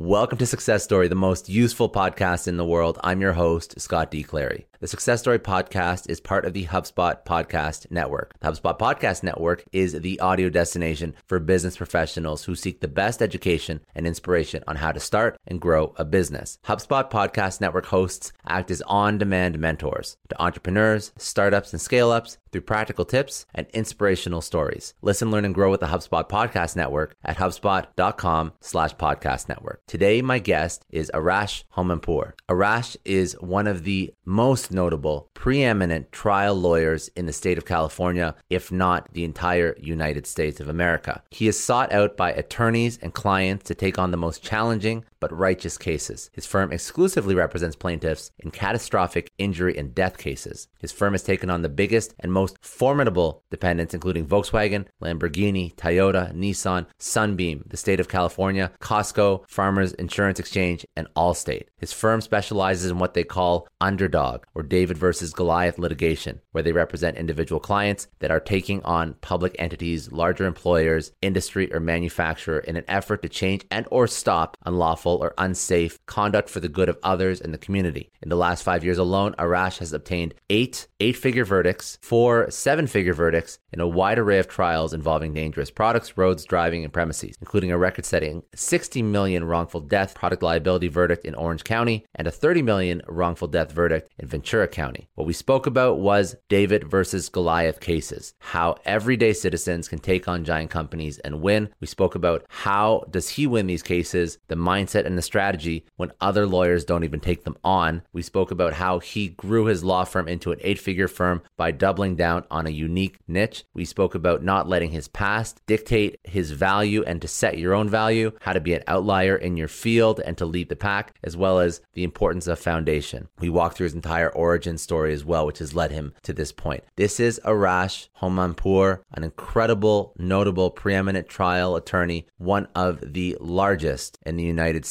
Welcome to Success Story, the most useful podcast in the world. I'm your host, Scott D. Clary. The Success Story podcast is part of the HubSpot Podcast Network. The HubSpot Podcast Network is the audio destination for business professionals who seek the best education and inspiration on how to start and grow a business. HubSpot Podcast Network hosts act as on demand mentors to entrepreneurs, startups, and scale ups through practical tips and inspirational stories. Listen, learn, and grow with the HubSpot Podcast Network at HubSpot.com slash podcast network. Today, my guest is Arash Homampour. Arash is one of the most notable, preeminent trial lawyers in the state of California, if not the entire United States of America. He is sought out by attorneys and clients to take on the most challenging but righteous cases. His firm exclusively represents plaintiffs in catastrophic injury and death cases. His firm has taken on the biggest and most formidable dependents, including Volkswagen, Lamborghini, Toyota, Nissan, Sunbeam, the state of California, Costco, Farmers Insurance Exchange, and Allstate. His firm specializes in what they call underdog or David versus Goliath litigation, where they represent individual clients that are taking on public entities, larger employers, industry, or manufacturer in an effort to change and or stop unlawful or unsafe conduct for the good of others and the community. In the last five years alone, Arash has obtained eight eight-figure verdicts, four seven-figure verdicts in a wide array of trials involving dangerous products, roads, driving, and premises, including a record-setting 60 million wrongful death product liability verdict in Orange County and a 30 million wrongful death verdict in Ventura County. What we spoke about was David versus Goliath cases, how everyday citizens can take on giant companies and win. We spoke about how does he win these cases, the mindset and the strategy when other lawyers don't even take them on. We spoke about how he grew his law firm into an eight-figure firm by doubling down on a unique niche. We spoke about not letting his past dictate his value and to set your own value, how to be an outlier in your field and to lead the pack, as well as the importance of foundation. We walked through his entire origin story as well, which has led him to this point. This is Arash Homampour, an incredible, notable, preeminent trial attorney, one of the largest in the United States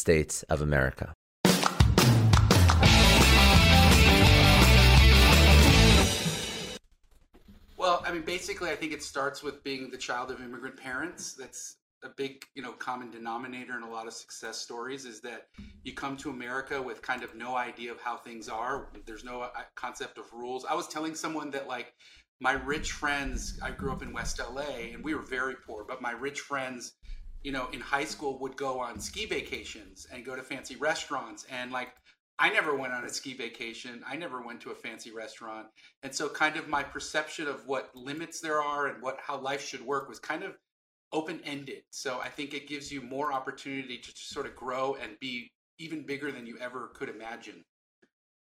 of America. Well, I mean, basically, I think it starts with being the child of immigrant parents. That's a big, you know, common denominator in a lot of success stories is that you come to America with kind of no idea of how things are. There's no uh, concept of rules. I was telling someone that like my rich friends, I grew up in West LA and we were very poor, but my rich friends, you know, in high school would go on ski vacations and go to fancy restaurants and like I never went on a ski vacation. I never went to a fancy restaurant. And so kind of my perception of what limits there are and what how life should work was kind of open ended. So I think it gives you more opportunity to just sort of grow and be even bigger than you ever could imagine.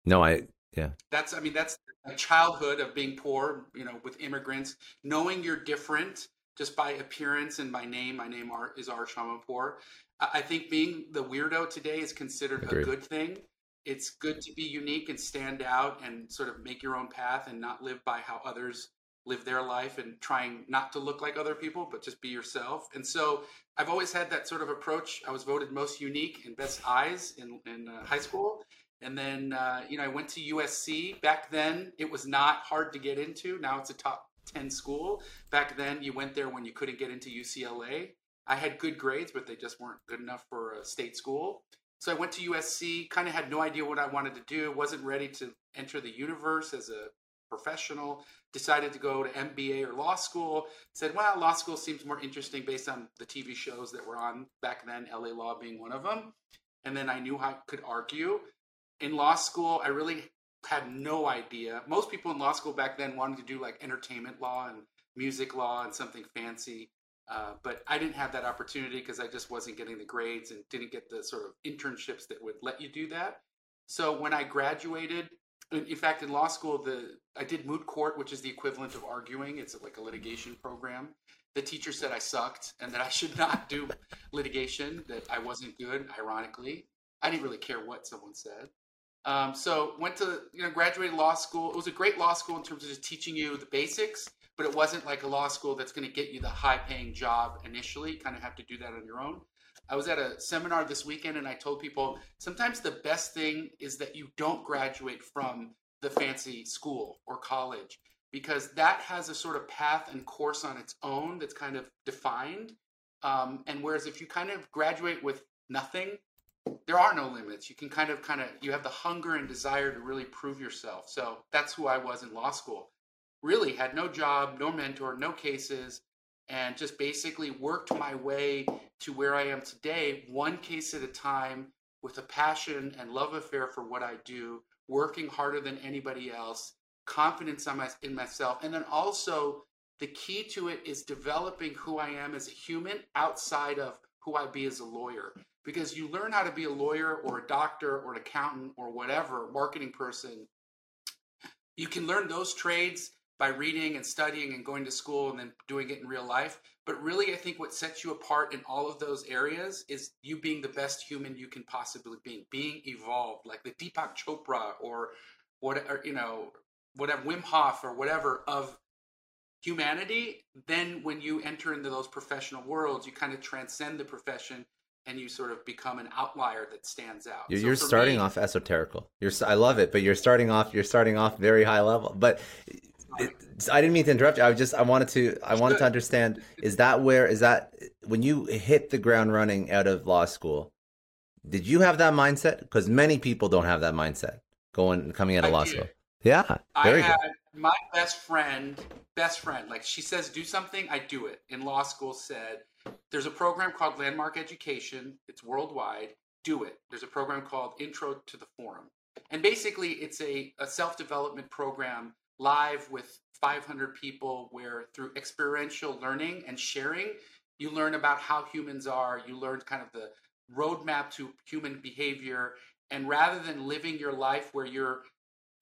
No, I yeah. That's I mean that's a childhood of being poor, you know, with immigrants, knowing you're different just by appearance and by name. My name is Arash Homampour. I think being the weirdo today is considered Agreed. a good thing it's good to be unique and stand out and sort of make your own path and not live by how others live their life and trying not to look like other people but just be yourself and so i've always had that sort of approach i was voted most unique and best eyes in, in uh, high school and then uh, you know i went to usc back then it was not hard to get into now it's a top 10 school. Back then you went there when you couldn't get into ucla i had good grades but they just weren't good enough for a state school. So I went to USC, kind of had no idea what I wanted to do, wasn't ready to enter the universe as a professional, decided to go to MBA or law school, said, well, law school seems more interesting based on the TV shows that were on back then, LA Law being one of them. And then I knew I could argue. in law school, I really had no idea. Most people in law school back then wanted to do like entertainment law and music law and something fancy. Uh, but I didn't have that opportunity because I just wasn't getting the grades and didn't get the sort of internships that would let you do that. So when I graduated, in fact, in law school, the I did moot court, which is the equivalent of arguing. It's like a litigation program. The teacher said I sucked and that I should not do litigation. That I wasn't good. Ironically, I didn't really care what someone said. Um, so went to you know graduated law school. It was a great law school in terms of just teaching you the basics, but it wasn't like a law school that's going to get you the high paying job initially. kind of have to do that on your own. I was at a seminar this weekend and I told people sometimes the best thing is that you don't graduate from the fancy school or college because that has a sort of path and course on its own that's kind of defined. Um, and whereas if you kind of graduate with nothing, there are no limits. You can kind of, kind of, you have the hunger and desire to really prove yourself. So that's who I was in law school. Really had no job, no mentor, no cases, and just basically worked my way to where I am today, one case at a time, with a passion and love affair for what I do, working harder than anybody else, confidence in myself, and then also the key to it is developing who I am as a human outside of who I be as a lawyer. Because you learn how to be a lawyer or a doctor or an accountant or whatever, marketing person. You can learn those trades by reading and studying and going to school and then doing it in real life. But really, I think what sets you apart in all of those areas is you being the best human you can possibly be, being evolved, like the Deepak Chopra or what, or, you know, whatever Wim Hof or whatever of humanity. Then, when you enter into those professional worlds, you kind of transcend the profession and you sort of become an outlier that stands out. You're, so you're starting me, off esoterical. You're, I love it, but you're starting off. You're starting off very high level. But it, I didn't mean to interrupt you. I just I wanted to I wanted to understand is that where is that when you hit the ground running out of law school, did you have that mindset? Because many people don't have that mindset going coming out of I law did. school. Yeah, very I had good. my best friend, best friend. Like she says, do something, I do it. In law school, said there's a program called Landmark Education. It's worldwide. Do it. There's a program called Intro to the Forum, and basically, it's a, a self development program live with 500 people where through experiential learning and sharing you learn about how humans are you learn kind of the roadmap to human behavior and rather than living your life where you're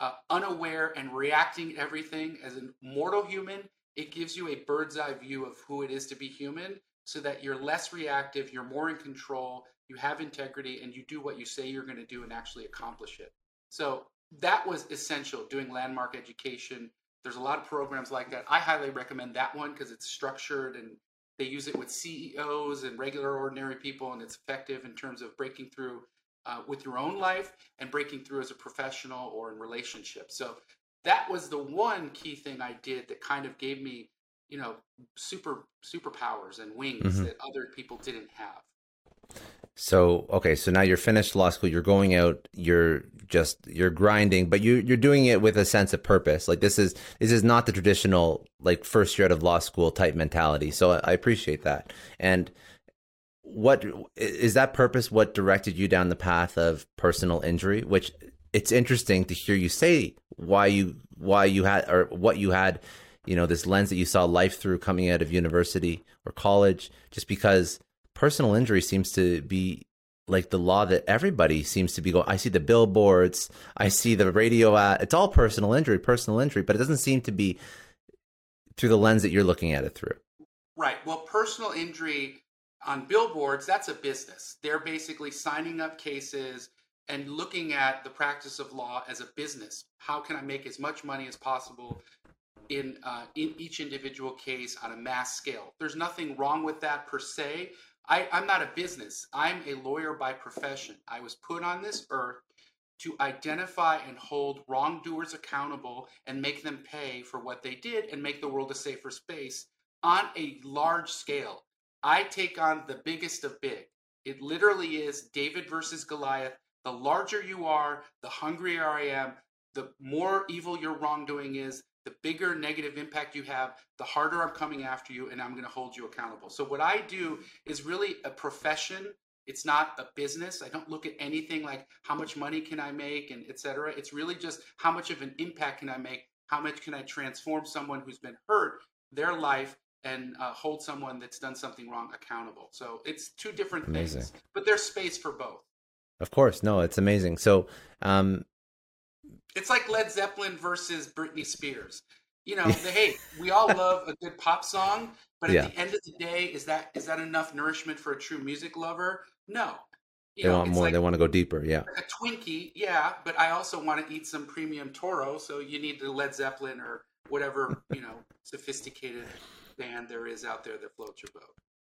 uh, unaware and reacting everything as a mortal human it gives you a bird's eye view of who it is to be human so that you're less reactive you're more in control you have integrity and you do what you say you're going to do and actually accomplish it so that was essential doing landmark education. There's a lot of programs like that. I highly recommend that one because it's structured and they use it with CEOs and regular ordinary people, and it's effective in terms of breaking through uh, with your own life and breaking through as a professional or in relationships. So that was the one key thing I did that kind of gave me, you know, super superpowers and wings mm-hmm. that other people didn't have. So okay, so now you're finished law school. You're going out. You're just you're grinding, but you you're doing it with a sense of purpose. Like this is this is not the traditional like first year out of law school type mentality. So I appreciate that. And what is that purpose? What directed you down the path of personal injury? Which it's interesting to hear you say why you why you had or what you had you know this lens that you saw life through coming out of university or college just because personal injury seems to be like the law that everybody seems to be going. I see the billboards, I see the radio ad. It's all personal injury, personal injury, but it doesn't seem to be through the lens that you're looking at it through. Right. Well, personal injury on billboards, that's a business. They're basically signing up cases and looking at the practice of law as a business. How can I make as much money as possible in uh, in each individual case on a mass scale? There's nothing wrong with that per se, I, I'm not a business. I'm a lawyer by profession. I was put on this earth to identify and hold wrongdoers accountable and make them pay for what they did and make the world a safer space on a large scale. I take on the biggest of big. It literally is David versus Goliath. The larger you are, the hungrier I am, the more evil your wrongdoing is, the bigger negative impact you have, the harder I'm coming after you and I'm going to hold you accountable. So, what I do is really a profession It's not a business. I don't look at anything like how much money can I make and etc. It's really just how much of an impact can I make? How much can I transform someone who's been hurt, their life, and uh, hold someone that's done something wrong accountable. So it's two different amazing. things, but there's space for both. Of course, no, it's amazing. So, um, it's like Led Zeppelin versus Britney Spears. You know, the, hey, we all love a good pop song, but at yeah. the end of the day, is that is that enough nourishment for a true music lover? No. You they know, want more. Like, they want to go deeper. Yeah. A Twinkie, yeah, but I also want to eat some premium Toro, so you need the Led Zeppelin or whatever you know sophisticated band there is out there that floats your boat.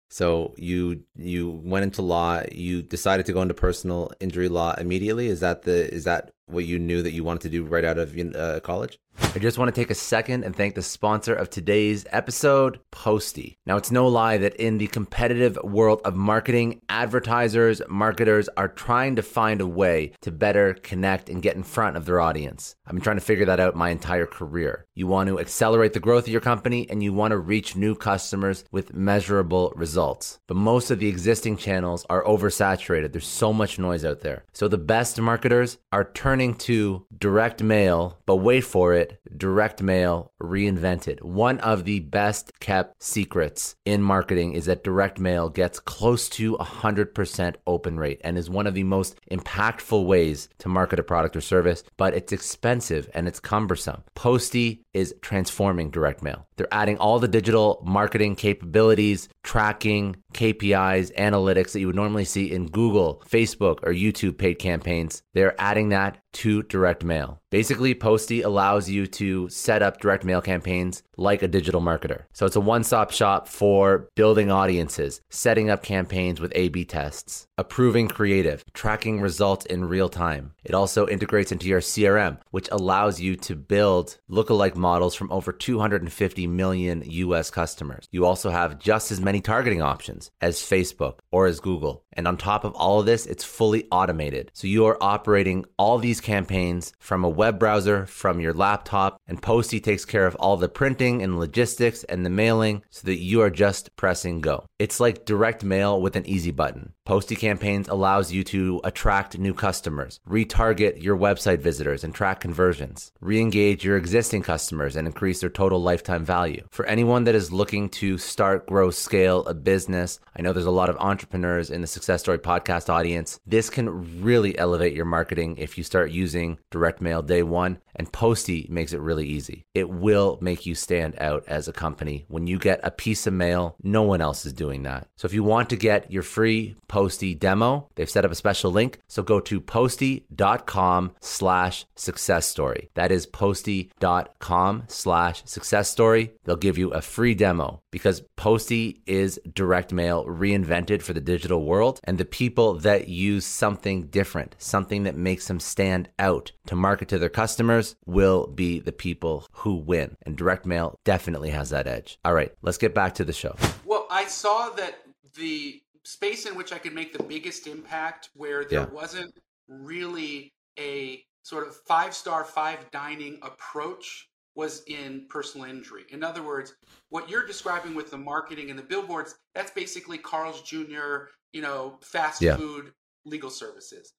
So you you went into law. You decided to go into personal injury law immediately. Is that the is that what you knew that you wanted to do right out of uh, college? I just want to take a second and thank the sponsor of today's episode, Postie. Now, it's no lie that in the competitive world of marketing, advertisers, marketers are trying to find a way to better connect and get in front of their audience. I've been trying to figure that out my entire career. You want to accelerate the growth of your company and you want to reach new customers with measurable results. But most of the existing channels are oversaturated. There's so much noise out there. So the best marketers are turning to direct mail, but wait for it direct mail reinvented. One of the best kept secrets in marketing is that direct mail gets close to 100% open rate and is one of the most impactful ways to market a product or service, but it's expensive and it's cumbersome. Postie is transforming direct mail. They're adding all the digital marketing capabilities, tracking, KPIs, analytics that you would normally see in Google, Facebook, or YouTube paid campaigns. They're adding that to direct mail. Basically, Postie allows you to set up direct mail campaigns like a digital marketer. So it's a one stop shop for building audiences, setting up campaigns with A B tests, approving creative, tracking results in real time. It also integrates into your CRM, which allows you to build lookalike models from over 250 million US customers. You also have just as many targeting options as Facebook or as Google. And on top of all of this, it's fully automated. So you are operating all these campaigns from a web browser, from your laptop, and Postie takes care of all the printing and logistics and the mailing so that you are just pressing go. It's like direct mail with an easy button. Postie campaigns allows you to attract new customers, retarget your website visitors and track conversions, re-engage your existing customers and increase their total lifetime value. For anyone that is looking to start, grow, scale a business, I know there's a lot of entrepreneurs in the Success Story podcast audience. This can really elevate your marketing if you start using direct mail day one and Postie makes it really easy. It will make you stand out as a company. When you get a piece of mail, no one else is doing that. So if you want to get your free Postie demo, they've set up a special link. So go to postie.com slash success story. That is postie.com slash success story. They'll give you a free demo because Postie is direct mail reinvented for the digital world and the people that use something different, something that makes them stand out to market to their customers will be the people who win. And direct mail definitely has that edge. All right, let's get back to the show. Well, I saw that the space in which I could make the biggest impact where there yeah. wasn't really a sort of five star, five dining approach was in personal injury. In other words, what you're describing with the marketing and the billboards, that's basically Carl's Jr., you know, fast yeah. food legal services.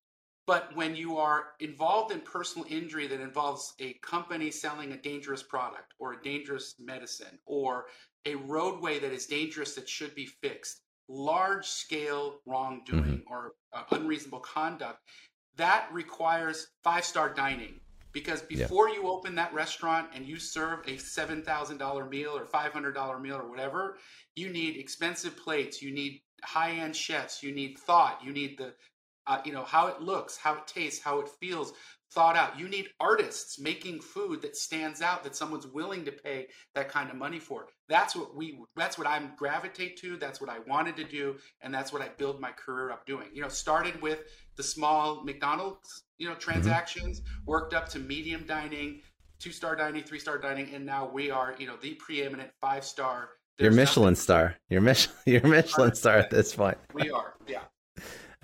But when you are involved in personal injury that involves a company selling a dangerous product or a dangerous medicine or a roadway that is dangerous that should be fixed, large scale wrongdoing mm-hmm. or uh, unreasonable conduct, that requires five star dining. Because before yeah. you open that restaurant and you serve a $7,000 meal or $500 meal or whatever, you need expensive plates, you need high end chefs, you need thought, you need the uh, you know how it looks how it tastes how it feels thought out you need artists making food that stands out that someone's willing to pay that kind of money for that's what we that's what i'm gravitate to that's what i wanted to do and that's what i build my career up doing you know started with the small mcdonald's you know mm-hmm. transactions mm-hmm. worked up to medium dining two star dining three star dining and now we are you know the preeminent five star your Michelin nothing. star. Your Michelin, your Michelin star at this point. We are, yeah.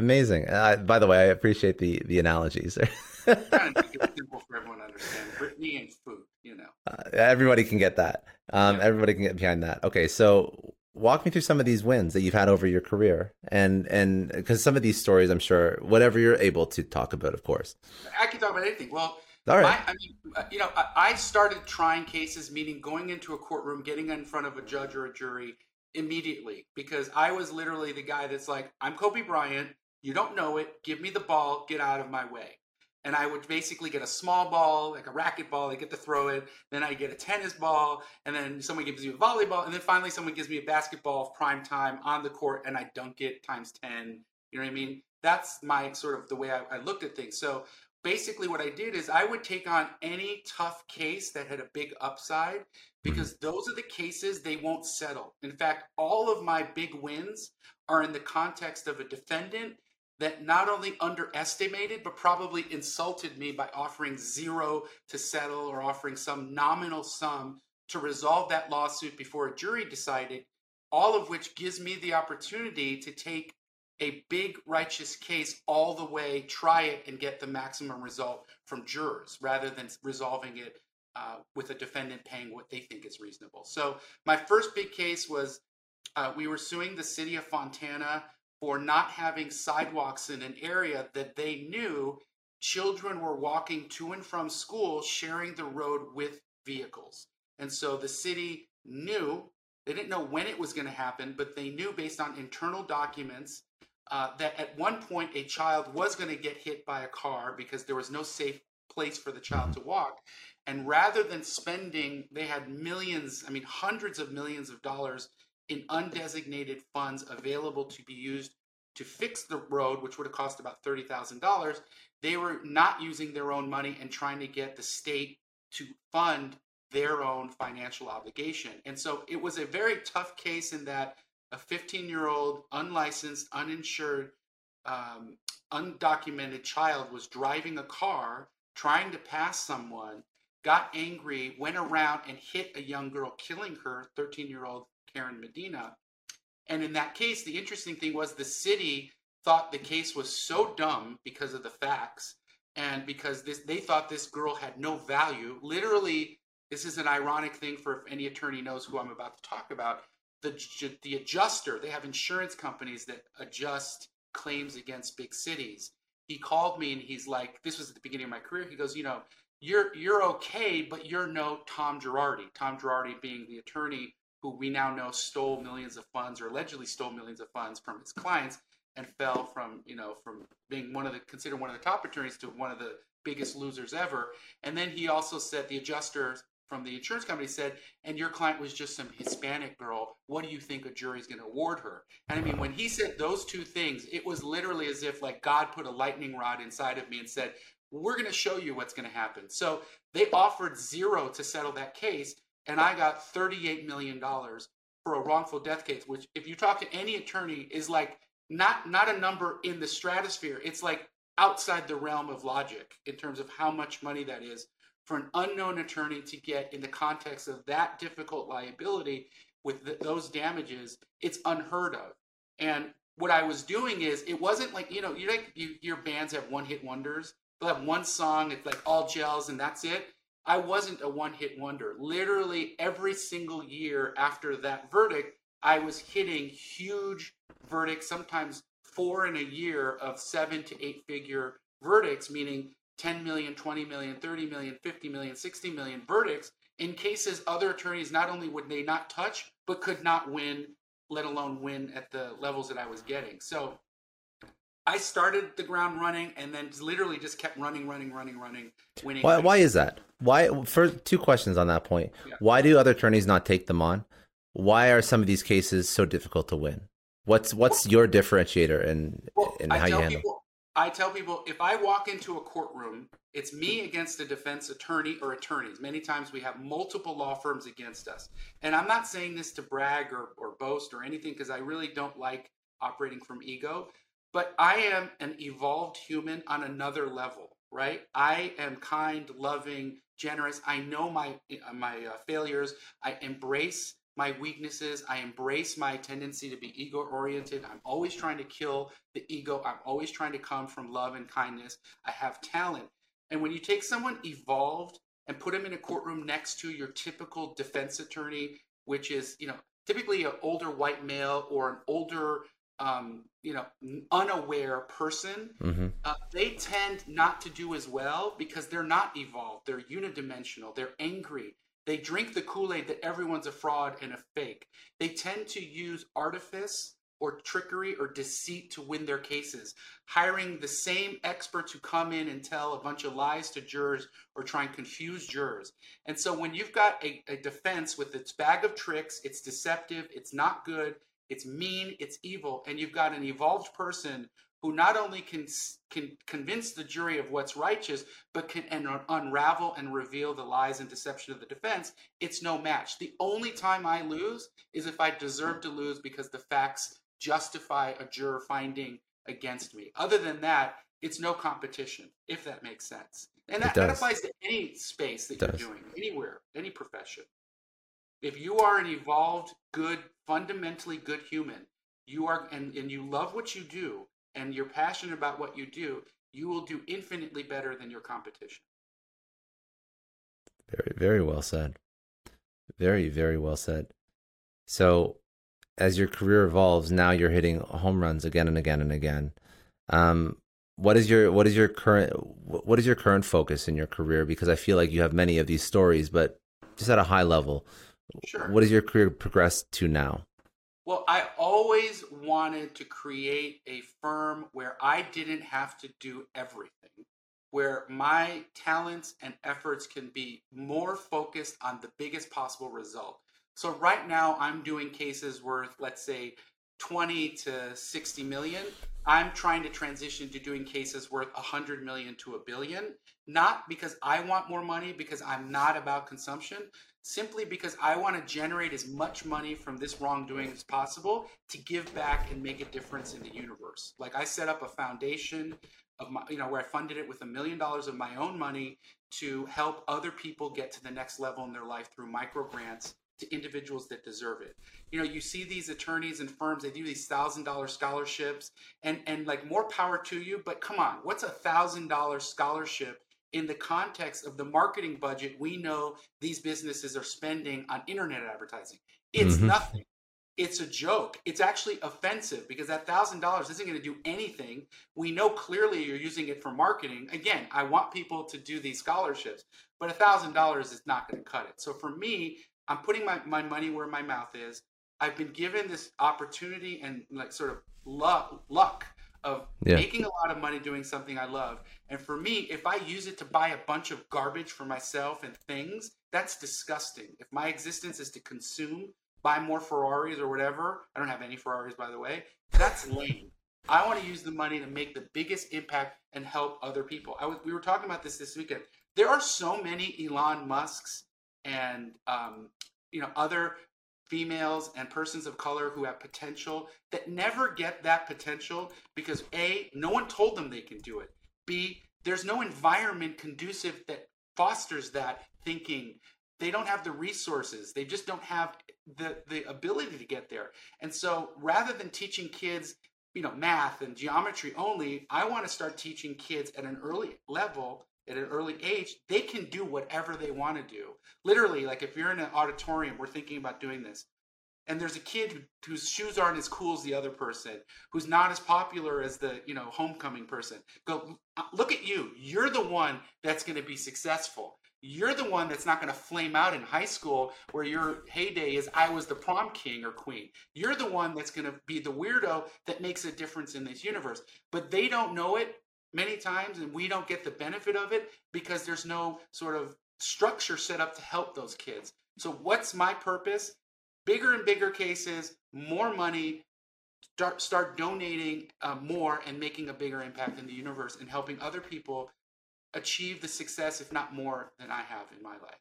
Amazing. Uh, by the way, I appreciate the the analogies. trying to make it simple for everyone to understand. Britney and food, you know. Uh, everybody can get that. Um, yeah. Everybody can get behind that. Okay, so walk me through some of these wins that you've had over your career, and and because some of these stories, I'm sure, whatever you're able to talk about, of course. I can talk about anything. Well, all right. My, I mean, uh, you know, I started trying cases, meaning going into a courtroom, getting in front of a judge or a jury immediately, because I was literally the guy that's like, I'm Kobe Bryant. You don't know it. Give me the ball. Get out of my way and I would basically get a small ball, like a racquetball. I get to throw it. Then I get a tennis ball, and then someone gives you a volleyball, and then finally someone gives me a basketball of prime time on the court, and I dunk it times ten. You know what I mean? That's my sort of the way I, I looked at things. So basically, what I did is I would take on any tough case that had a big upside mm-hmm. because those are the cases they won't settle. In fact, all of my big wins are in the context of a defendant that not only underestimated but probably insulted me by offering zero to settle or offering some nominal sum to resolve that lawsuit before a jury decided, all of which gives me the opportunity to take a big righteous case all the way, try it, and get the maximum result from jurors rather than resolving it uh, with a defendant paying what they think is reasonable. So, my first big case was uh, we were suing the city of Fontana for not having sidewalks in an area that they knew children were walking to and from school sharing the road with vehicles. And so the city knew, they didn't know when it was going to happen, but they knew based on internal documents uh, that at one point a child was going to get hit by a car because there was no safe place for the child to walk. And rather than spending, they had millions, I mean, hundreds of millions of dollars in undesignated funds available to be used to fix the road, which would have cost about $30,000. They were not using their own money and trying to get the state to fund their own financial obligation. And so it was a very tough case in that a 15 year old, unlicensed, uninsured, um, undocumented child was driving a car trying to pass someone, got angry, went around and hit a young girl, killing her, 13 year old Karen Medina. And in that case, the interesting thing was the city thought the case was so dumb because of the facts and because this they thought this girl had no value. Literally, this is an ironic thing for if any attorney knows who I'm about to talk about. The the adjuster, they have insurance companies that adjust claims against big cities. He called me and he's like, this was at the beginning of my career. He goes, you know, you're you're okay, but you're no Tom Girardi. Tom Girardi being the attorney who we now know stole millions of funds or allegedly stole millions of funds from his clients and fell from you know from being one of the considered one of the top attorneys to one of the biggest losers ever. And then he also said the adjuster from the insurance company said and your client was just some hispanic girl. What do you think a jury's going to award her? And i mean when he said those two things it was literally as if like god put a lightning rod inside of me and said we're going to show you what's going to happen. So they offered zero to settle that case and I got $38 million for a wrongful death case, which if you talk to any attorney is like not not a number in the stratosphere. It's like outside the realm of logic in terms of how much money that is for an unknown attorney to get in the context of that difficult liability with the, those damages. It's unheard of. And what I was doing is it wasn't like you know you like you, your bands have one hit wonders. They'll have one song, it's like all gels and that's it I wasn't a one hit wonder. Literally every single year after that verdict, I was hitting huge verdicts, sometimes four in a year of seven to eight figure verdicts, meaning 10 million, 20 million, 30 million, 50 million, 60 million verdicts in cases other attorneys not only would they not touch, but could not win, let alone win at the levels that I was getting. So I started the ground running and then literally just kept running, running, running, running, winning. Why, why is that? Why? First, two questions on that point. Yeah. Why do other attorneys not take them on? Why are some of these cases so difficult to win? What's what's your differentiator in well, in how you handle? People, I tell people if I walk into a courtroom, it's me against a defense attorney or attorneys. Many times we have multiple law firms against us, and I'm not saying this to brag or, or boast or anything because I really don't like operating from ego but I am an evolved human on another level, right? I am kind, loving, generous. I know my uh, my uh, failures. I embrace my weaknesses. I embrace my tendency to be ego oriented. I'm always trying to kill the ego. I'm always trying to come from love and kindness. I have talent. And when you take someone evolved and put them in a courtroom next to your typical defense attorney, which is, you know, typically an older white male or an older um, you know unaware person mm-hmm. uh, they tend not to do as well because they're not evolved. They're unidimensional. They're angry. They drink the kool-aid that everyone's a fraud and a fake. They tend to use artifice or trickery or deceit to win their cases, hiring the same experts who come in and tell a bunch of lies to jurors or try and confuse jurors. And so when you've got a, a defense with its bag of tricks, it's deceptive, it's not good, it's mean, it's evil, and you've got an evolved person who not only can can convince the jury of what's righteous, but can and unravel and reveal the lies and deception of the defense, it's no match. The only time I lose is if I deserve to lose because the facts justify a juror finding against me. Other than that, it's no competition, if that makes sense. And that, that applies to any space that you're doing, anywhere, any profession. If you are an evolved, good, fundamentally good human, you are and, and you love what you do and you're passionate about what you do, you will do infinitely better than your competition. Very, very well said. Very, very well said. So as your career evolves, now you're hitting home runs again and again and again. Um, what is your what is your current what is your current focus in your career? Because I feel like you have many of these stories, but just at a high level, sure. what does your career progress to now? Well, I always wanted to create a firm where I didn't have to do everything, where my talents and efforts can be more focused on the biggest possible result. So right now I'm doing cases worth, let's say, 20 to 60 million. I'm trying to transition to doing cases worth 100 million to a billion, not because I want more money, because I'm not about consumption, simply because I want to generate as much money from this wrongdoing as possible to give back and make a difference in the universe. Like I set up a foundation of my, you know, where I funded it with a million dollars of my own money to help other people get to the next level in their life through micro grants to individuals that deserve it. You know, you see these attorneys and firms, they do these thousand dollar scholarships and, and like more power to you, but come on, what's a thousand dollar scholarship in the context of the marketing budget we know these businesses are spending on internet advertising? It's mm-hmm. nothing. It's a joke. It's actually offensive because that thousand dollars isn't going to do anything. We know clearly you're using it for marketing. Again, I want people to do these scholarships, but a thousand dollars is not going to cut it. So for me, I'm putting my, my money where my mouth is. I've been given this opportunity and like sort of luck luck of yeah. making a lot of money doing something I love. And for me, if I use it to buy a bunch of garbage for myself and things, that's disgusting. If my existence is to consume, buy more Ferraris or whatever, I don't have any Ferraris by the way, that's lame. I want to use the money to make the biggest impact and help other people. I was, we were talking about this this weekend. There are so many Elon Musks and um, you know other females and persons of color who have potential that never get that potential because a no one told them they can do it. B there's no environment conducive that fosters that thinking. They don't have the resources. They just don't have the the ability to get there. And so rather than teaching kids you know math and geometry only i want to start teaching kids at an early level at an early age, they can do whatever they want to do. Literally, like if you're in an auditorium, we're thinking about doing this, and there's a kid whose shoes aren't as cool as the other person, who's not as popular as the you know homecoming person. Go uh, look at you. You're the one that's going to be successful. You're the one that's not going to flame out in high school where your heyday is I was the prom king or queen. You're the one that's going to be the weirdo that makes a difference in this universe. But they don't know it many times and we don't get the benefit of it because there's no sort of structure set up to help those kids. So what's my purpose? Bigger and bigger cases, more money, start start donating uh, more and making a bigger impact in the universe and helping other people achieve the success if not more than I have in my life.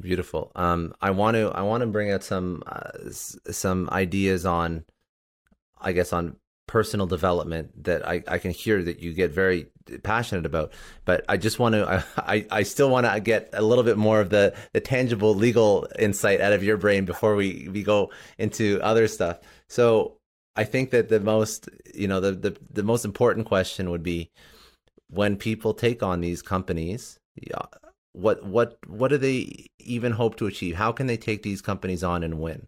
Beautiful. Um, I want to I want to bring out some uh, some ideas on I guess on personal development that I, I can hear that you get very passionate about. But I just want to, I, I still want to get a little bit more of the, the tangible legal insight out of your brain before we, we go into other stuff. So I think that the most, you know, the, the, the most important question would be when people take on these companies, what, what, what do they even hope to achieve? How can they take these companies on and win?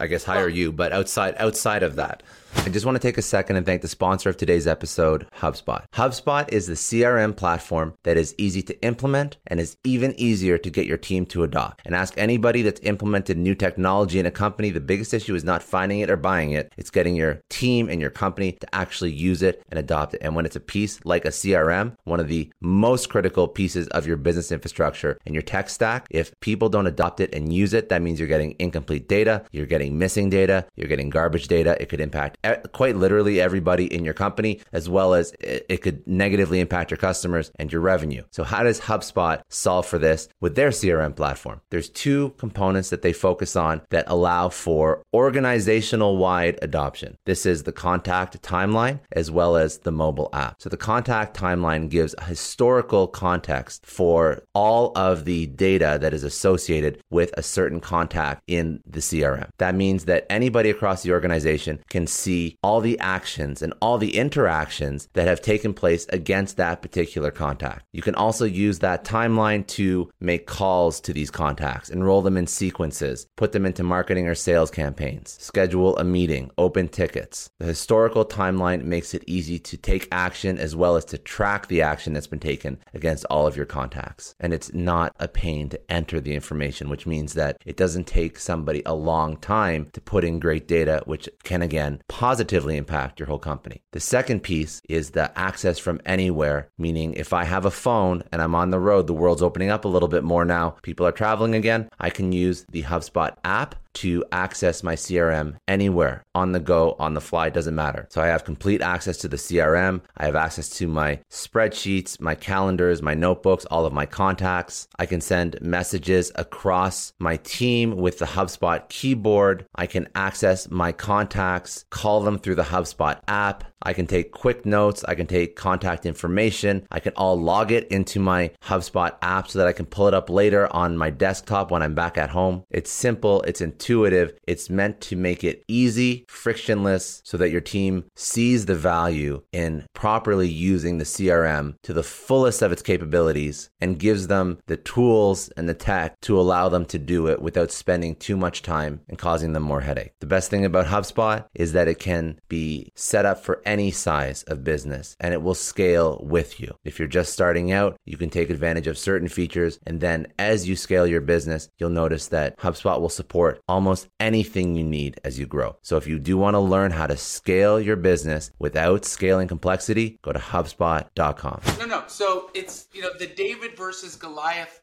I guess hire you, but outside outside of that, I just want to take a second and thank the sponsor of today's episode, HubSpot. HubSpot is the CRM platform that is easy to implement and is even easier to get your team to adopt. And ask anybody that's implemented new technology in a company, the biggest issue is not finding it or buying it. It's getting your team and your company to actually use it and adopt it. And when it's a piece like a CRM, one of the most critical pieces of your business infrastructure and your tech stack, if people don't adopt it and use it, that means you're getting incomplete data, you're getting missing data, you're getting garbage data. It could impact quite literally everybody in your company, as well as it could negatively impact your customers and your revenue. So, how does HubSpot solve for this with their CRM platform? There's two components that they focus on that allow for organizational wide adoption. This is the contact timeline as well as the mobile app. So, the contact timeline gives a historical context for all of the data that is associated with a certain contact in the CRM. That means that anybody across the organization can see see all the actions and all the interactions that have taken place against that particular contact. You can also use that timeline to make calls to these contacts, enroll them in sequences, put them into marketing or sales campaigns, schedule a meeting, open tickets. The historical timeline makes it easy to take action as well as to track the action that's been taken against all of your contacts. And it's not a pain to enter the information, which means that it doesn't take somebody a long time to put in great data, which can again positively impact your whole company. The second piece is the access from anywhere, meaning if I have a phone and I'm on the road, the world's opening up a little bit more now, people are traveling again, I can use the HubSpot app to access my CRM anywhere on the go, on the fly, doesn't matter. So I have complete access to the CRM. I have access to my spreadsheets, my calendars, my notebooks, all of my contacts. I can send messages across my team with the HubSpot keyboard. I can access my contacts, call them through the HubSpot app. I can take quick notes. I can take contact information. I can all log it into my HubSpot app so that I can pull it up later on my desktop when I'm back at home. It's simple, it's intuitive, it's meant to make it easy, frictionless, so that your team sees the value in properly using the CRM to the fullest of its capabilities and gives them the tools and the tech to allow them to do it without spending too much time and causing them more headache. The best thing about HubSpot is that it can be set up for any any size of business and it will scale with you. If you're just starting out, you can take advantage of certain features. And then as you scale your business, you'll notice that HubSpot will support almost anything you need as you grow. So if you do want to learn how to scale your business without scaling complexity, go to HubSpot.com. No, no. So it's, you know, the David versus Goliath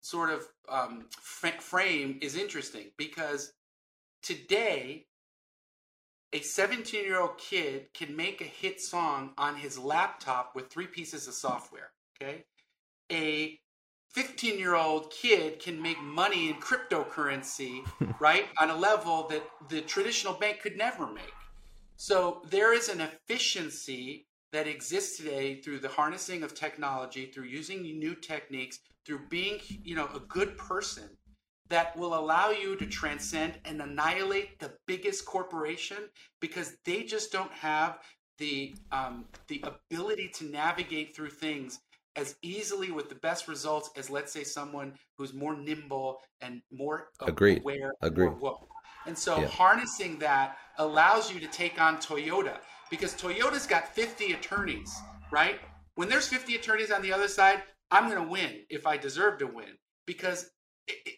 sort of um, frame is interesting because today a 17 year old kid can make a hit song on his laptop with three pieces of software. Okay. A 15 year old kid can make money in cryptocurrency, right, on a level that the traditional bank could never make. So there is an efficiency that exists today through the harnessing of technology, through using new techniques, through being, you know, a good person that will allow you to transcend and annihilate the biggest corporation because they just don't have the um, the ability to navigate through things as easily with the best results as let's say someone who's more nimble and more Agreed. aware Agreed. and so yeah. harnessing that allows you to take on Toyota because Toyota's got 50 attorneys, right? When there's 50 attorneys on the other side, I'm going to win if I deserve to win because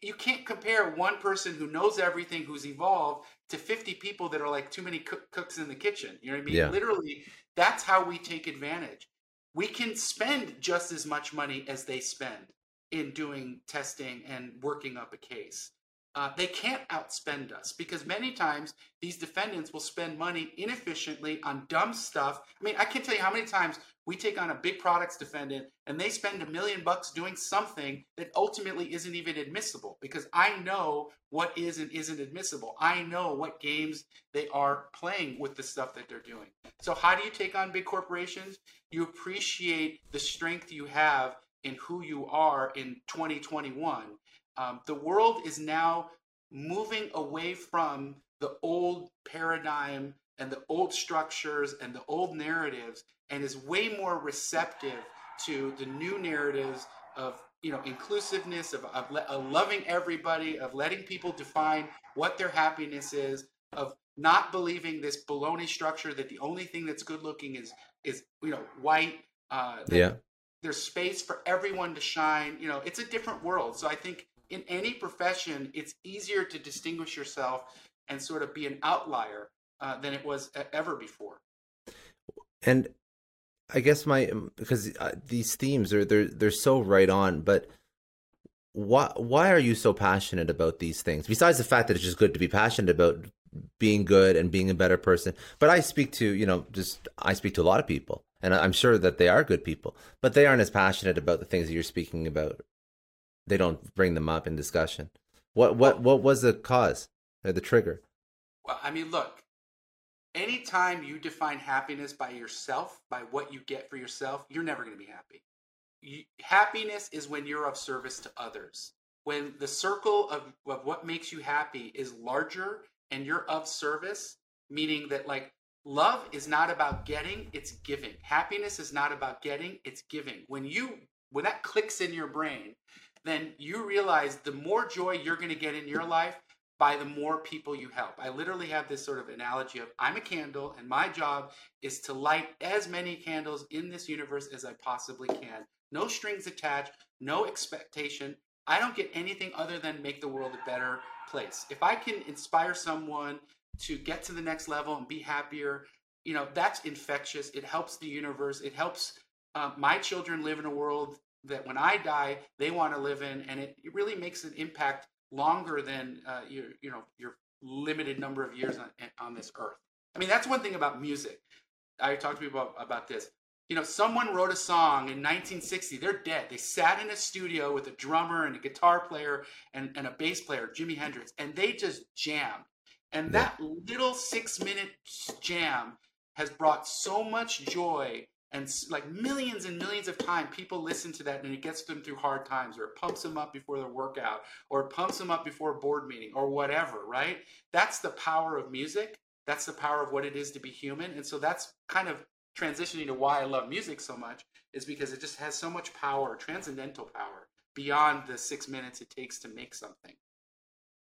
you can't compare one person who knows everything, who's evolved, to 50 people that are like too many cook, cooks in the kitchen. You know what I mean? Yeah. Literally, that's how we take advantage. We can spend just as much money as they spend in doing testing and working up a case. Uh, they can't outspend us because many times these defendants will spend money inefficiently on dumb stuff. I mean, I can't tell you how many times we take on a big products defendant and they spend a million bucks doing something that ultimately isn't even admissible because I know what is and isn't admissible. I know what games they are playing with the stuff that they're doing. So, how do you take on big corporations? You appreciate the strength you have in who you are in 2021 um, the world is now moving away from the old paradigm and the old structures and the old narratives and is way more receptive to the new narratives of you know inclusiveness of, of, of loving everybody of letting people define what their happiness is of not believing this baloney structure that the only thing that's good looking is is you know white uh yeah. there's space for everyone to shine. You know it's a different world. So i think in any profession it's easier to distinguish yourself and sort of be an outlier uh, than it was ever before and I guess my because uh, these themes are they're they're so right on, but why why are you so passionate about these things? Besides the fact that it's just good to be passionate about being good and being a better person. But I speak to you know just I speak to a lot of people, and I'm sure that they are good people, but they aren't as passionate about the things that you're speaking about. They don't bring them up in discussion. What what what was the cause or the trigger? Well, I mean, look, anytime you define happiness by yourself, by what you get for yourself, you're never going to be happy. You, happiness is when you're of service to others. When the circle of, of what makes you happy is larger and you're of service, meaning that like love is not about getting, it's giving. Happiness is not about getting, it's giving. When you when that clicks in your brain, then you realize the more joy you're going to get in your life, by the more people you help. I literally have this sort of analogy of I'm a candle and my job is to light as many candles in this universe as I possibly can. No strings attached, no expectation. I don't get anything other than make the world a better place. If I can inspire someone to get to the next level and be happier, you know, that's infectious. It helps the universe. It helps uh, my children live in a world that when I die, they want to live in. And it, it really makes an impact longer than uh, your you know your limited number of years on on this earth. I mean, that's one thing about music. I talked to people about, about this. You know, someone wrote a song in 1960. They're dead. They sat in a studio with a drummer and a guitar player and, and a bass player, Jimi Hendrix, and they just jammed. And that little six minute jam has brought so much joy and like millions and millions of times people listen to that and it gets them through hard times or it pumps them up before their workout or it pumps them up before a board meeting or whatever right? That's the power of music. That's the power of what it is to be human. And so that's kind of transitioning to why i love music so much is because it just has so much power transcendental power beyond the six minutes it takes to make something.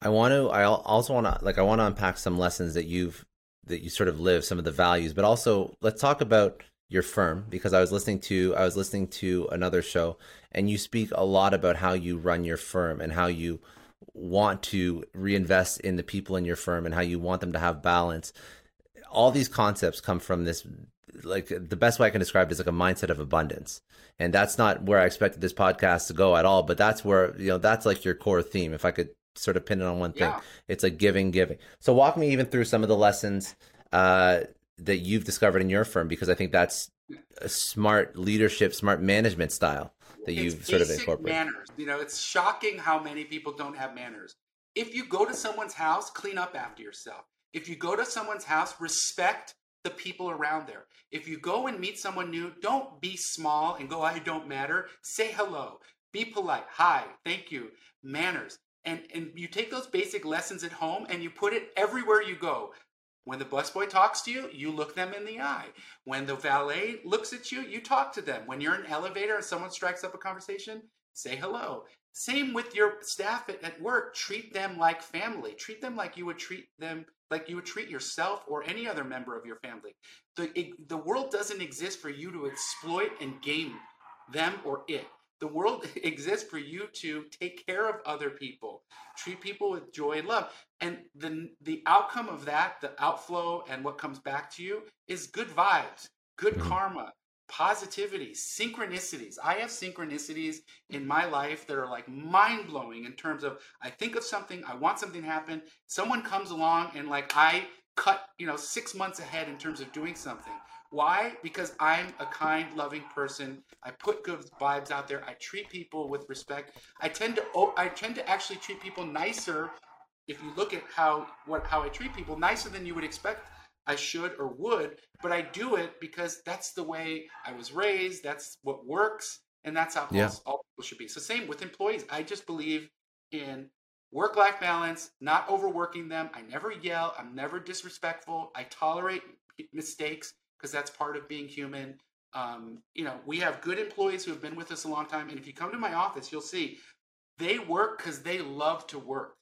I want to i also want to like i want to unpack some lessons that you've that you sort of live some of the values but also let's talk about your firm because I was listening to I was listening to another show and you speak a lot about how you run your firm and how you want to reinvest in the people in your firm and how you want them to have balance. All these concepts come from this like the best way I can describe it is like a mindset of abundance. And that's not where I expected this podcast to go at all, but that's where, you know, that's like your core theme. If I could sort of pin it on one thing, yeah. it's like giving, giving. So walk me even through some of the lessons uh, that you've discovered in your firm because I think that's a smart leadership, smart management style that it's you've sort of incorporated. Manners. You know, it's shocking how many people don't have manners. If you go to someone's house, clean up after yourself. If you go to someone's house, respect the people around there. If you go and meet someone new, don't be small and go, I don't matter. Say hello. Be polite. Hi. Thank you. Manners. And, and you take those basic lessons at home and you put it everywhere you go. When the busboy talks to you, you look them in the eye. When the valet looks at you, you talk to them. When you're in an elevator and someone strikes up a conversation, say hello. Same with your staff at, at work. Treat them like family. Treat them like you would treat them like you would treat yourself or any other member of your family. The, it, the world doesn't exist for you to exploit and game them or it. The world exists for you to take care of other people, treat people with joy and love. And the, the outcome of that, the outflow and what comes back to you is good vibes, good mm-hmm. karma, positivity, synchronicities. I have synchronicities in my life that are like mind blowing in terms of I think of something, I want something to happen, someone comes along and like I cut, you know, six months ahead in terms of doing something. Why? Because I'm a kind, loving person. I put good vibes out there. I treat people with respect. I tend to I tend to actually treat people nicer. If you look at how what how I treat people, nicer than you would expect I should or would, but I do it because that's the way I was raised. That's what works, and that's how yeah. all, all people should be. So same with employees. I just believe in work life balance, not overworking them. I never yell. I'm never disrespectful. I tolerate mistakes because that's part of being human. Um, you know, we have good employees who have been with us a long time, and if you come to my office, you'll see they work because they love to work.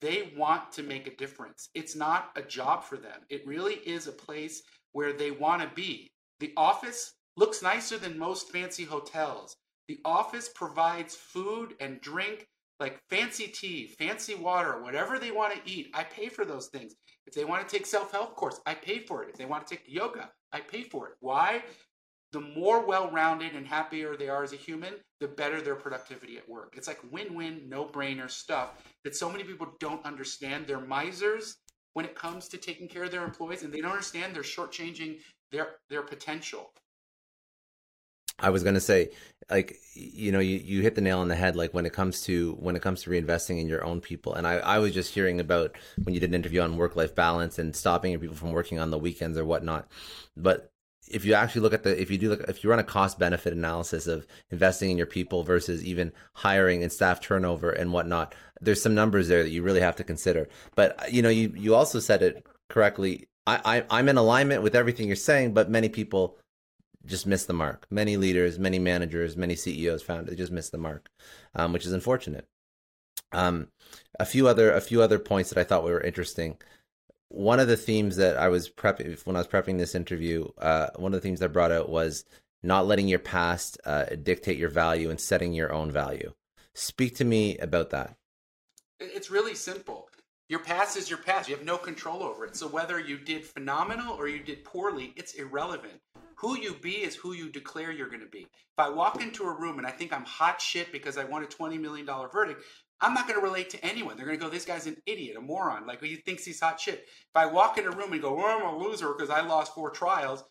They want to make a difference. It's not a job for them. It really is a place where they want to be. The office looks nicer than most fancy hotels. The office provides food and drink, like fancy tea, fancy water, whatever they want to eat. I pay for those things. If they want to take self help course, I pay for it. If they want to take yoga, I pay for it. Why? The more well rounded and happier they are as a human, the better their productivity at work. It's like win win, no brainer stuff that so many people don't understand. They're misers when it comes to taking care of their employees, and they don't understand they're shortchanging their their potential. I was going to say, like, you know, you, you hit the nail on the head. Like when it comes to when it comes to reinvesting in your own people, and I, I was just hearing about when you did an interview on work life balance and stopping people from working on the weekends or whatnot. But if you actually look at the if you do look if you run a cost benefit analysis of investing in your people versus even hiring and staff turnover and whatnot, there's some numbers there that you really have to consider. But uh, you know, you you also said it correctly. I, I I'm in alignment with everything you're saying, but many people just missed the mark. Many leaders, many managers, many CEOs found they just missed the mark, um, which is unfortunate. Um, a few other a few other points that I thought were interesting. One of the themes that I was prepping when I was prepping this interview, uh, one of the themes I brought out was not letting your past uh, dictate your value and setting your own value. Speak to me about that. It's really simple. Your past is your past. You have no control over it. So whether you did phenomenal or you did poorly, it's irrelevant. Who you be is who you declare you're going to be. If I walk into a room and I think I'm hot shit because I won a $20 million verdict, I'm not going to relate to anyone. They're going to go, this guy's an idiot, a moron. Like he thinks he's hot shit. If I walk in a room and go, well, I'm a loser because I lost four trials,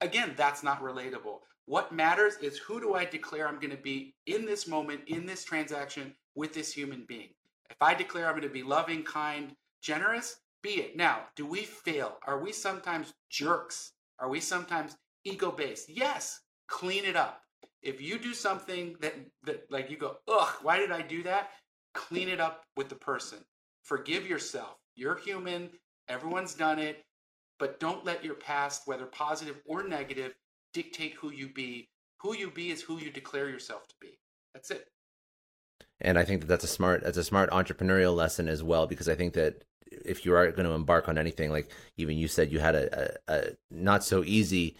again, that's not relatable. What matters is who do I declare I'm going to be in this moment, in this transaction with this human being. If I declare I'm going to be loving, kind, generous, be it. Now, do we fail? Are we sometimes jerks? Are we sometimes ego based. Yes, clean it up. If you do something that that like you go, ugh, why did I do that? Clean it up with the person. Forgive yourself. You're human. Everyone's done it. But don't let your past, whether positive or negative, dictate who you be. Who you be is who you declare yourself to be. That's it. And I think that that's a smart that's a smart entrepreneurial lesson as well because I think that if you are going to embark on anything, like even you said, you had a, a, a not so easy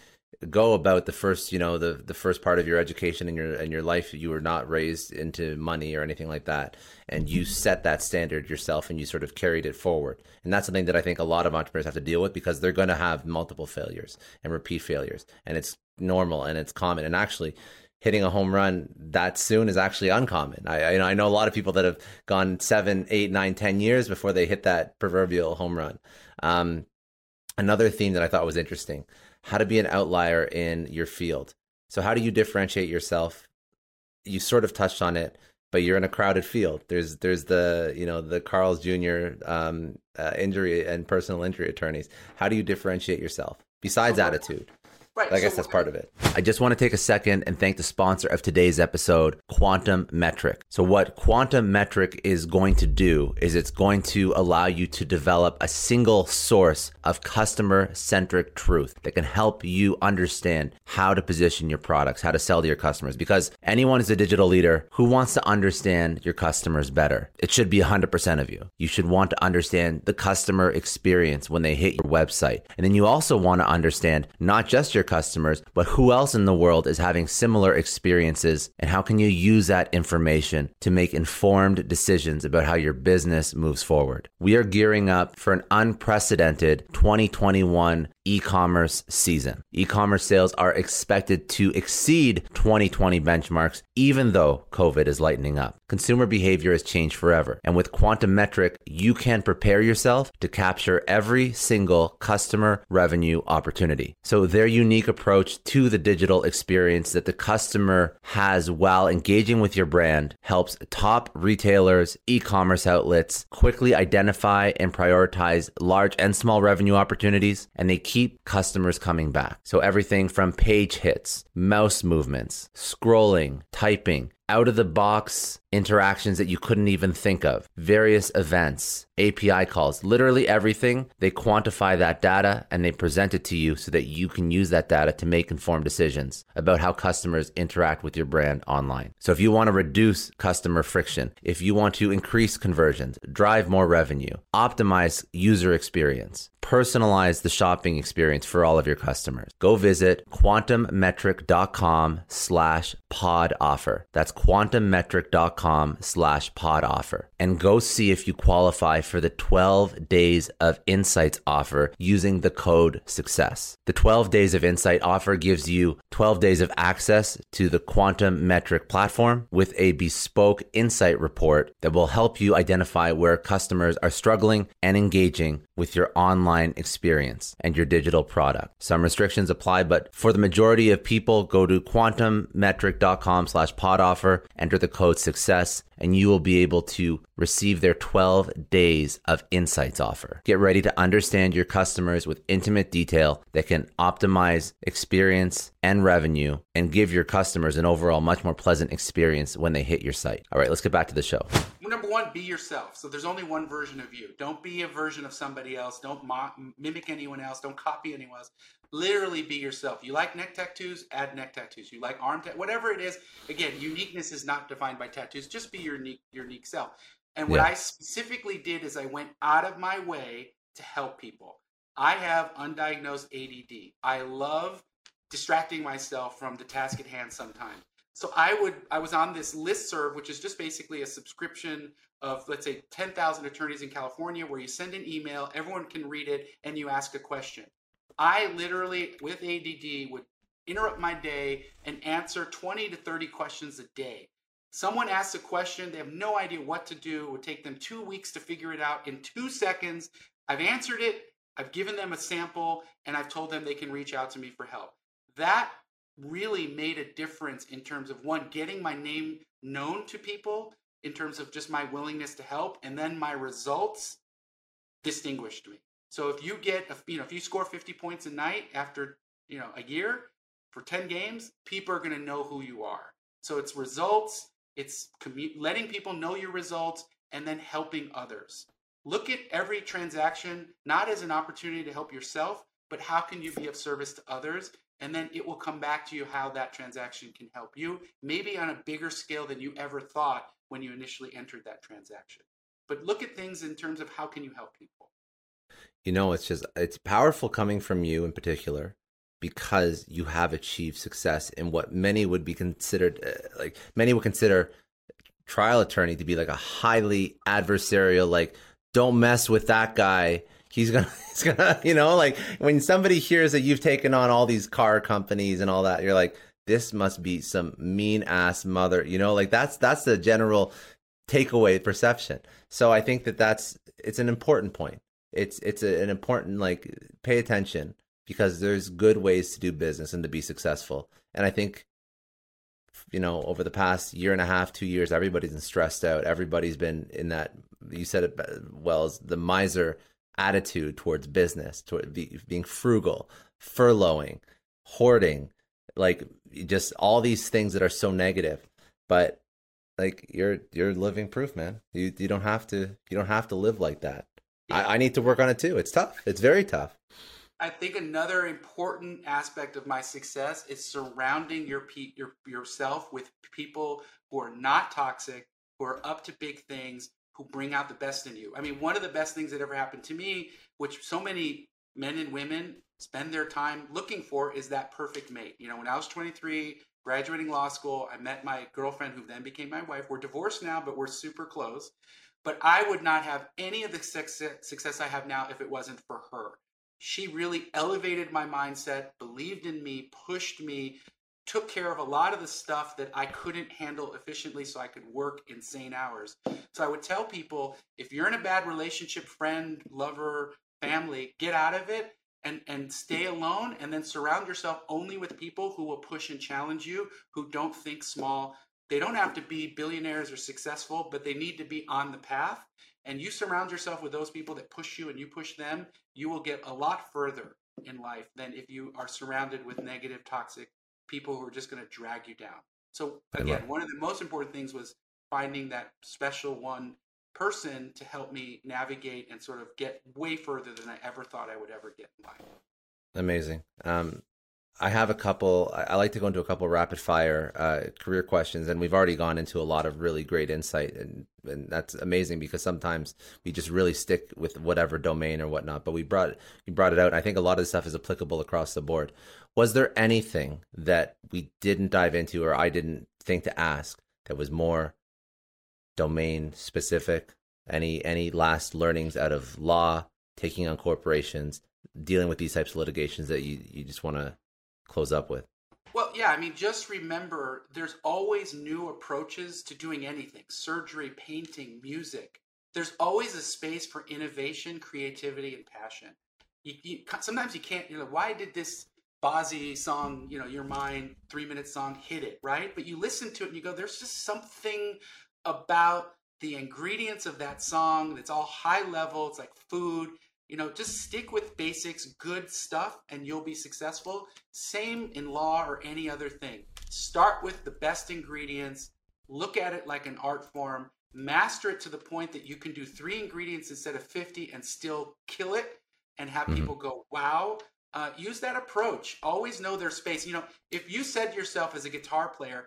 go about the first you know the the first part of your education and your and your life you were not raised into money or anything like that. And you set that standard yourself and you sort of carried it forward. And that's something that i think a lot of entrepreneurs have to deal with because they're going to have multiple failures and repeat failures. And it's normal and it's common. And actually hitting a home run that soon is actually uncommon. I, I, know I know a lot of people that have gone seven, eight, nine, ten years before they hit that proverbial home run. Um, another theme that I thought was interesting how to be an outlier in your field. So, how do you differentiate yourself? You sort of touched on it, but you're in a crowded field. There's there's the you know the Carl's Jr. Um, uh, injury and personal injury attorneys. How do you differentiate yourself besides attitude? Right. I guess so that's part of it. I just want to take a second and thank the sponsor of today's episode, Quantum Metric. So, what Quantum Metric is going to do is it's going to allow you to develop a single source of customer centric truth that can help you understand how to position your products, how to sell to your customers. Because anyone is a digital leader who wants to understand your customers better. It should be 100% of you. You should want to understand the customer experience when they hit your website. And then you also want to understand not just your customers, but who else in the world is having similar experiences and how can you use that information to make informed decisions about how your business moves forward. We are gearing up for an unprecedented 2021 e-commerce season. E-commerce sales are expected to exceed 2020 benchmarks even though COVID is lightening up. Consumer behavior has changed forever, and with Quantum Metric, you can prepare yourself to capture every single customer revenue opportunity. So their unique approach to the digital experience that the customer has while engaging with your brand helps top retailers, e-commerce outlets quickly identify and prioritize large and small revenue opportunities and they keep keep customers coming back. So everything from page hits, mouse movements, scrolling, typing, out of the box interactions that you couldn't even think of, various events, API calls, literally everything. They quantify that data and they present it to you so that you can use that data to make informed decisions about how customers interact with your brand online. So if you want to reduce customer friction, if you want to increase conversions, drive more revenue, optimize user experience, personalize the shopping experience for all of your customers, go visit quantummetric.com slash pod offer. That's quantummetric.com slash pod offer. And go see if you qualify for the 12 days of insights offer using the code success. The 12 days of insight offer gives you 12 days of access to the Quantum Metric platform with a bespoke insight report that will help you identify where customers are struggling and engaging with your online experience and your digital product. Some restrictions apply, but for the majority of people, go to quantummetric.com slash pod offer, enter the code success, and you will be able to receive their 12 days of insights offer. Get ready to understand your customers with intimate detail that can optimize experience and revenue and give your customers an overall much more pleasant experience when they hit your site. All right, let's get back to the show. Number one, be yourself. So there's only one version of you. Don't be a version of somebody else. Don't mo- mimic anyone else. Don't copy anyone else. Literally be yourself. You like neck tattoos? Add neck tattoos. You like arm tattoos? Whatever it is. Again, uniqueness is not defined by tattoos. Just be your unique, your unique self. And what yeah. I specifically did is I went out of my way to help people. I have undiagnosed ADD. I love distracting myself from the task at hand sometimes. So I would I was on this list serve, which is just basically a subscription of let's say 10,000 attorneys in California where you send an email, everyone can read it and you ask a question. I literally with ADD would interrupt my day and answer 20 to 30 questions a day. Someone asks a question, they have no idea what to do. It would take them 2 weeks to figure it out in 2 seconds. I've answered it, I've given them a sample and I've told them they can reach out to me for help. That really made a difference in terms of one getting my name known to people in terms of just my willingness to help and then my results distinguished me. So if you get a, you know if you score 50 points a night after you know a year for 10 games people are going to know who you are. So it's results it's commu- letting people know your results and then helping others. Look at every transaction not as an opportunity to help yourself but how can you be of service to others and then it will come back to you how that transaction can help you, maybe on a bigger scale than you ever thought when you initially entered that transaction. But look at things in terms of how can you help people. You know, it's just it's powerful coming from you in particular because you have achieved success in what many would be considered uh, like many would consider trial attorney to be like a highly adversarial like don't mess with that guy he's gonna he's gonna you know like when somebody hears that you've taken on all these car companies and all that you're like this must be some mean ass mother you know like that's that's the general takeaway perception. So i think that that's it's an important point. It's it's a, an important like pay attention because there's good ways to do business and to be successful. And i think you know over the past year and a half two years everybody's been stressed out. Everybody's been in that you said it well as the miser attitude towards business, toward be, being frugal, furloughing, hoarding, like just all these things that are so negative. But like you're you're living proof, man. You you don't have to you don't have to live like that. I, I need to work on it too. It's tough. It's very tough. I think another important aspect of my success is surrounding your your yourself with people who are not toxic, who are up to big things, who bring out the best in you. I mean, one of the best things that ever happened to me, which so many men and women spend their time looking for, is that perfect mate. You know, when I was 23, graduating law school, I met my girlfriend who then became my wife. We're divorced now, but we're super close. But I would not have any of the success I have now if it wasn't for her. She really elevated my mindset, believed in me, pushed me, took care of a lot of the stuff that I couldn't handle efficiently so I could work insane hours. So I would tell people if you're in a bad relationship, friend, lover, family, get out of it and and stay alone and then surround yourself only with people who will push and challenge you, who don't think small. They don't have to be billionaires or successful, but they need to be on the path. And you surround yourself with those people that push you and you push them, you will get a lot further in life than if you are surrounded with negative, toxic people who are just going to drag you down. So again, one of the most important things was finding that special one person to help me navigate and sort of get way further than I ever thought I would ever get in life. Amazing. Um, I have a couple. I like to go into a couple rapid fire uh, career questions, and we've already gone into a lot of really great insight, and and that's amazing because sometimes we just really stick with whatever domain or whatnot. But we brought we brought it out. I think a lot of the stuff is applicable across the board. Was there anything that we didn't dive into, or I didn't think to ask that was more domain specific? Any any last learnings out of law, taking on corporations, dealing with these types of litigations that you you just want to close up with? Well, yeah, I mean, just remember there's always new approaches to doing anything surgery, painting, music. There's always a space for innovation, creativity, and passion. You, you, sometimes you can't, you know, why did this Bazzi song, you know, your mind, three minute song hit it, right? But you listen to it and you go, there's just something about the ingredients of that song that's all high level. It's like food you know, just stick with basics, good stuff, and you'll be successful. Same in law or any other thing. Start with the best ingredients, look at it like an art form, master it to the point that you can do three ingredients instead of 50 and still kill it and have mm-hmm. people go, wow. Uh, use that approach. Always know their space. You know, if you said to yourself as a guitar player,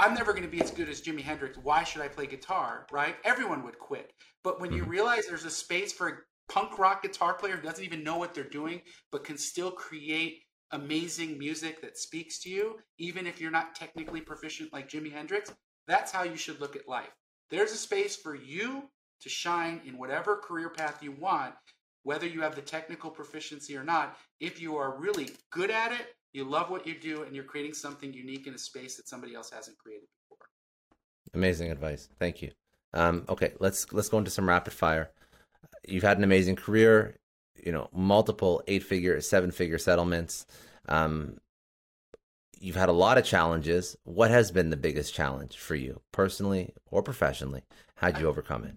I'm never going to be as good as Jimi Hendrix. Why should I play guitar? Right? Everyone would quit. But when you mm-hmm. realize there's a space for punk rock guitar player who doesn't even know what they're doing, but can still create amazing music that speaks to you, even if you're not technically proficient like Jimi Hendrix. That's how you should look at life. There's a space for you to shine in whatever career path you want, whether you have the technical proficiency or not. If you are really good at it, you love what you do, and you're creating something unique in a space that somebody else hasn't created before. Amazing advice. Thank you. Um, okay, let's let's go into some rapid fire you've had an amazing career, you know, multiple eight figure, seven figure settlements. Um, you've had a lot of challenges. What has been the biggest challenge for you, personally or professionally? How'd you overcome it?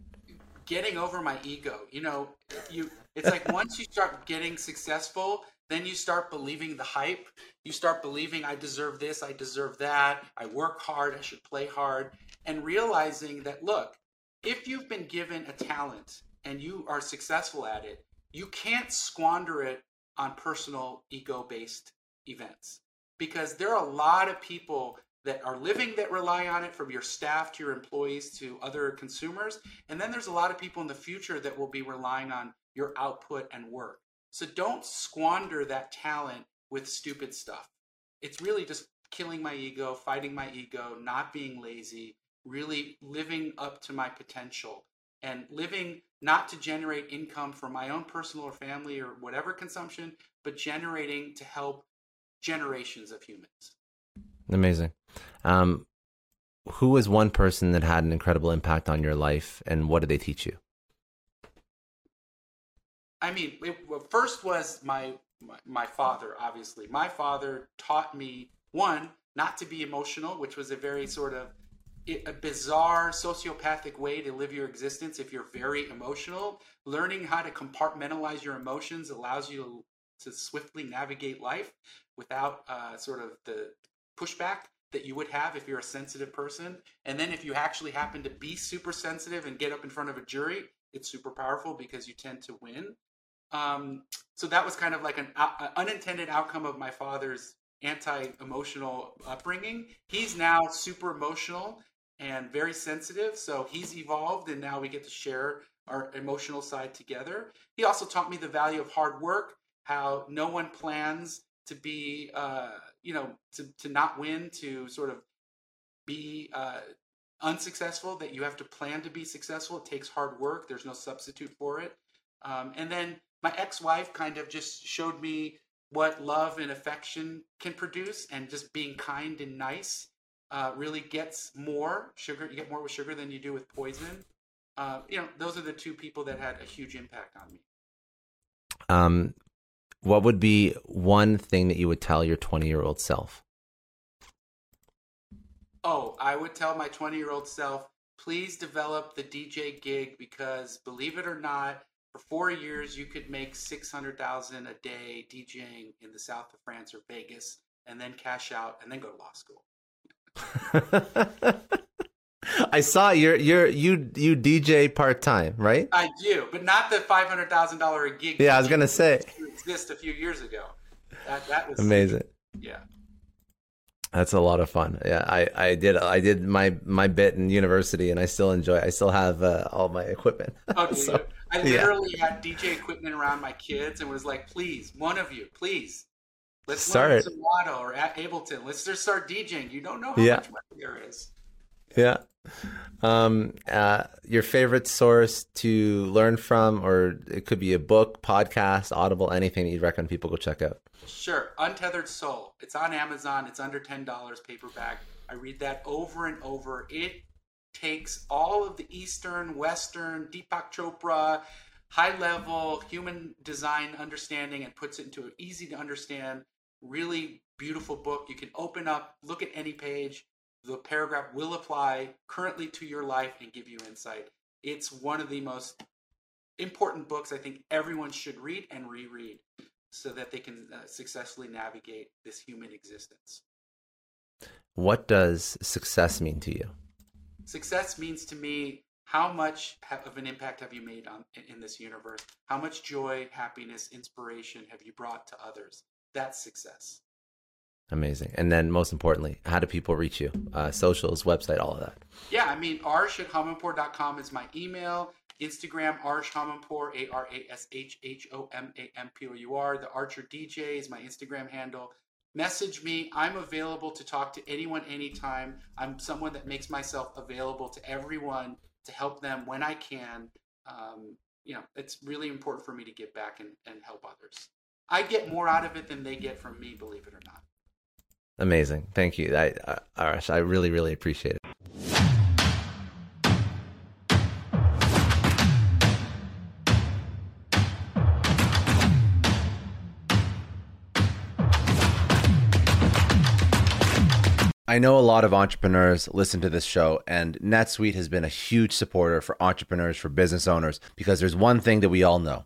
Getting over my ego. You know, you. It's like once you start getting successful, then you start believing the hype. You start believing I deserve this, I deserve that. I work hard, I should play hard, and realizing that look, if you've been given a talent and you are successful at it, you can't squander it on personal ego based events because there are a lot of people that are living that rely on it from your staff to your employees to other consumers. And then there's a lot of people in the future that will be relying on your output and work. So don't squander that talent with stupid stuff. It's really just killing my ego, fighting my ego, not being lazy, really living up to my potential and living not to generate income for my own personal or family or whatever consumption, but generating to help generations of humans. Amazing. Um, who was one person that had an incredible impact on your life, and what did they teach you? I mean, it, well, first was my, my my father. Obviously, my father taught me one not to be emotional, which was a very sort of a bizarre sociopathic way to live your existence if you're very emotional. Learning how to compartmentalize your emotions allows you to, to swiftly navigate life without uh, sort of the pushback that you would have if you're a sensitive person. And then if you actually happen to be super sensitive and get up in front of a jury, it's super powerful because you tend to win. Um, so that was kind of like an uh, unintended outcome of my father's anti-emotional upbringing. He's now super emotional and very sensitive. So he's evolved, and now we get to share our emotional side together. He also taught me the value of hard work, how no one plans to be, uh, you know, to, to not win, to sort of be uh, unsuccessful, that you have to plan to be successful. It takes hard work, there's no substitute for it. Um, and then my ex wife kind of just showed me what love and affection can produce and just being kind and nice uh, really gets more sugar. You get more with sugar than you do with poison. Uh, you know, those are the two people that had a huge impact on me. Um, what would be one thing that you would tell your 20 year old self? Oh, I would tell my 20 year old self, please develop the DJ gig because believe it or not, for four years you could make 600,000 a day DJing in the south of France or Vegas and then cash out and then go to law school. I saw you're you're you you DJ part time, right? I do, but not the five hundred thousand dollar a gig. Yeah, I was gonna say exist a few years ago. That that was amazing. Yeah. That's a lot of fun. Yeah, I, I did I did my my bit in university, and I still enjoy. I still have uh, all my equipment. Oh, so, I literally yeah. had DJ equipment around my kids, and was like, "Please, one of you, please, let's start Serato or Ableton. Let's just start DJing. You don't know how yeah. much money there is." Yeah. Um, uh, your favorite source to learn from, or it could be a book, podcast, Audible, anything that you'd recommend people go check out. Sure. Untethered Soul. It's on Amazon. It's under $10 paperback. I read that over and over. It takes all of the Eastern, Western, Deepak Chopra, high level human design understanding and puts it into an easy to understand, really beautiful book. You can open up, look at any page. The paragraph will apply currently to your life and give you insight. It's one of the most important books I think everyone should read and reread so that they can uh, successfully navigate this human existence. What does success mean to you? Success means to me how much of an impact have you made on in this universe? How much joy, happiness, inspiration have you brought to others? That's success. Amazing. And then most importantly, how do people reach you? Uh, socials, website, all of that. Yeah, I mean, arash at homampour.com is my email. Instagram, Arash Homampour, A R A S H H O M A M P O U R. The Archer DJ is my Instagram handle. Message me. I'm available to talk to anyone anytime. I'm someone that makes myself available to everyone to help them when I can. Um, you know, it's really important for me to give back and, and help others. I get more out of it than they get from me, believe it or not. Amazing. Thank you. I, Arash, I really, really appreciate it. I know a lot of entrepreneurs listen to this show, and NetSuite has been a huge supporter for entrepreneurs, for business owners, because there's one thing that we all know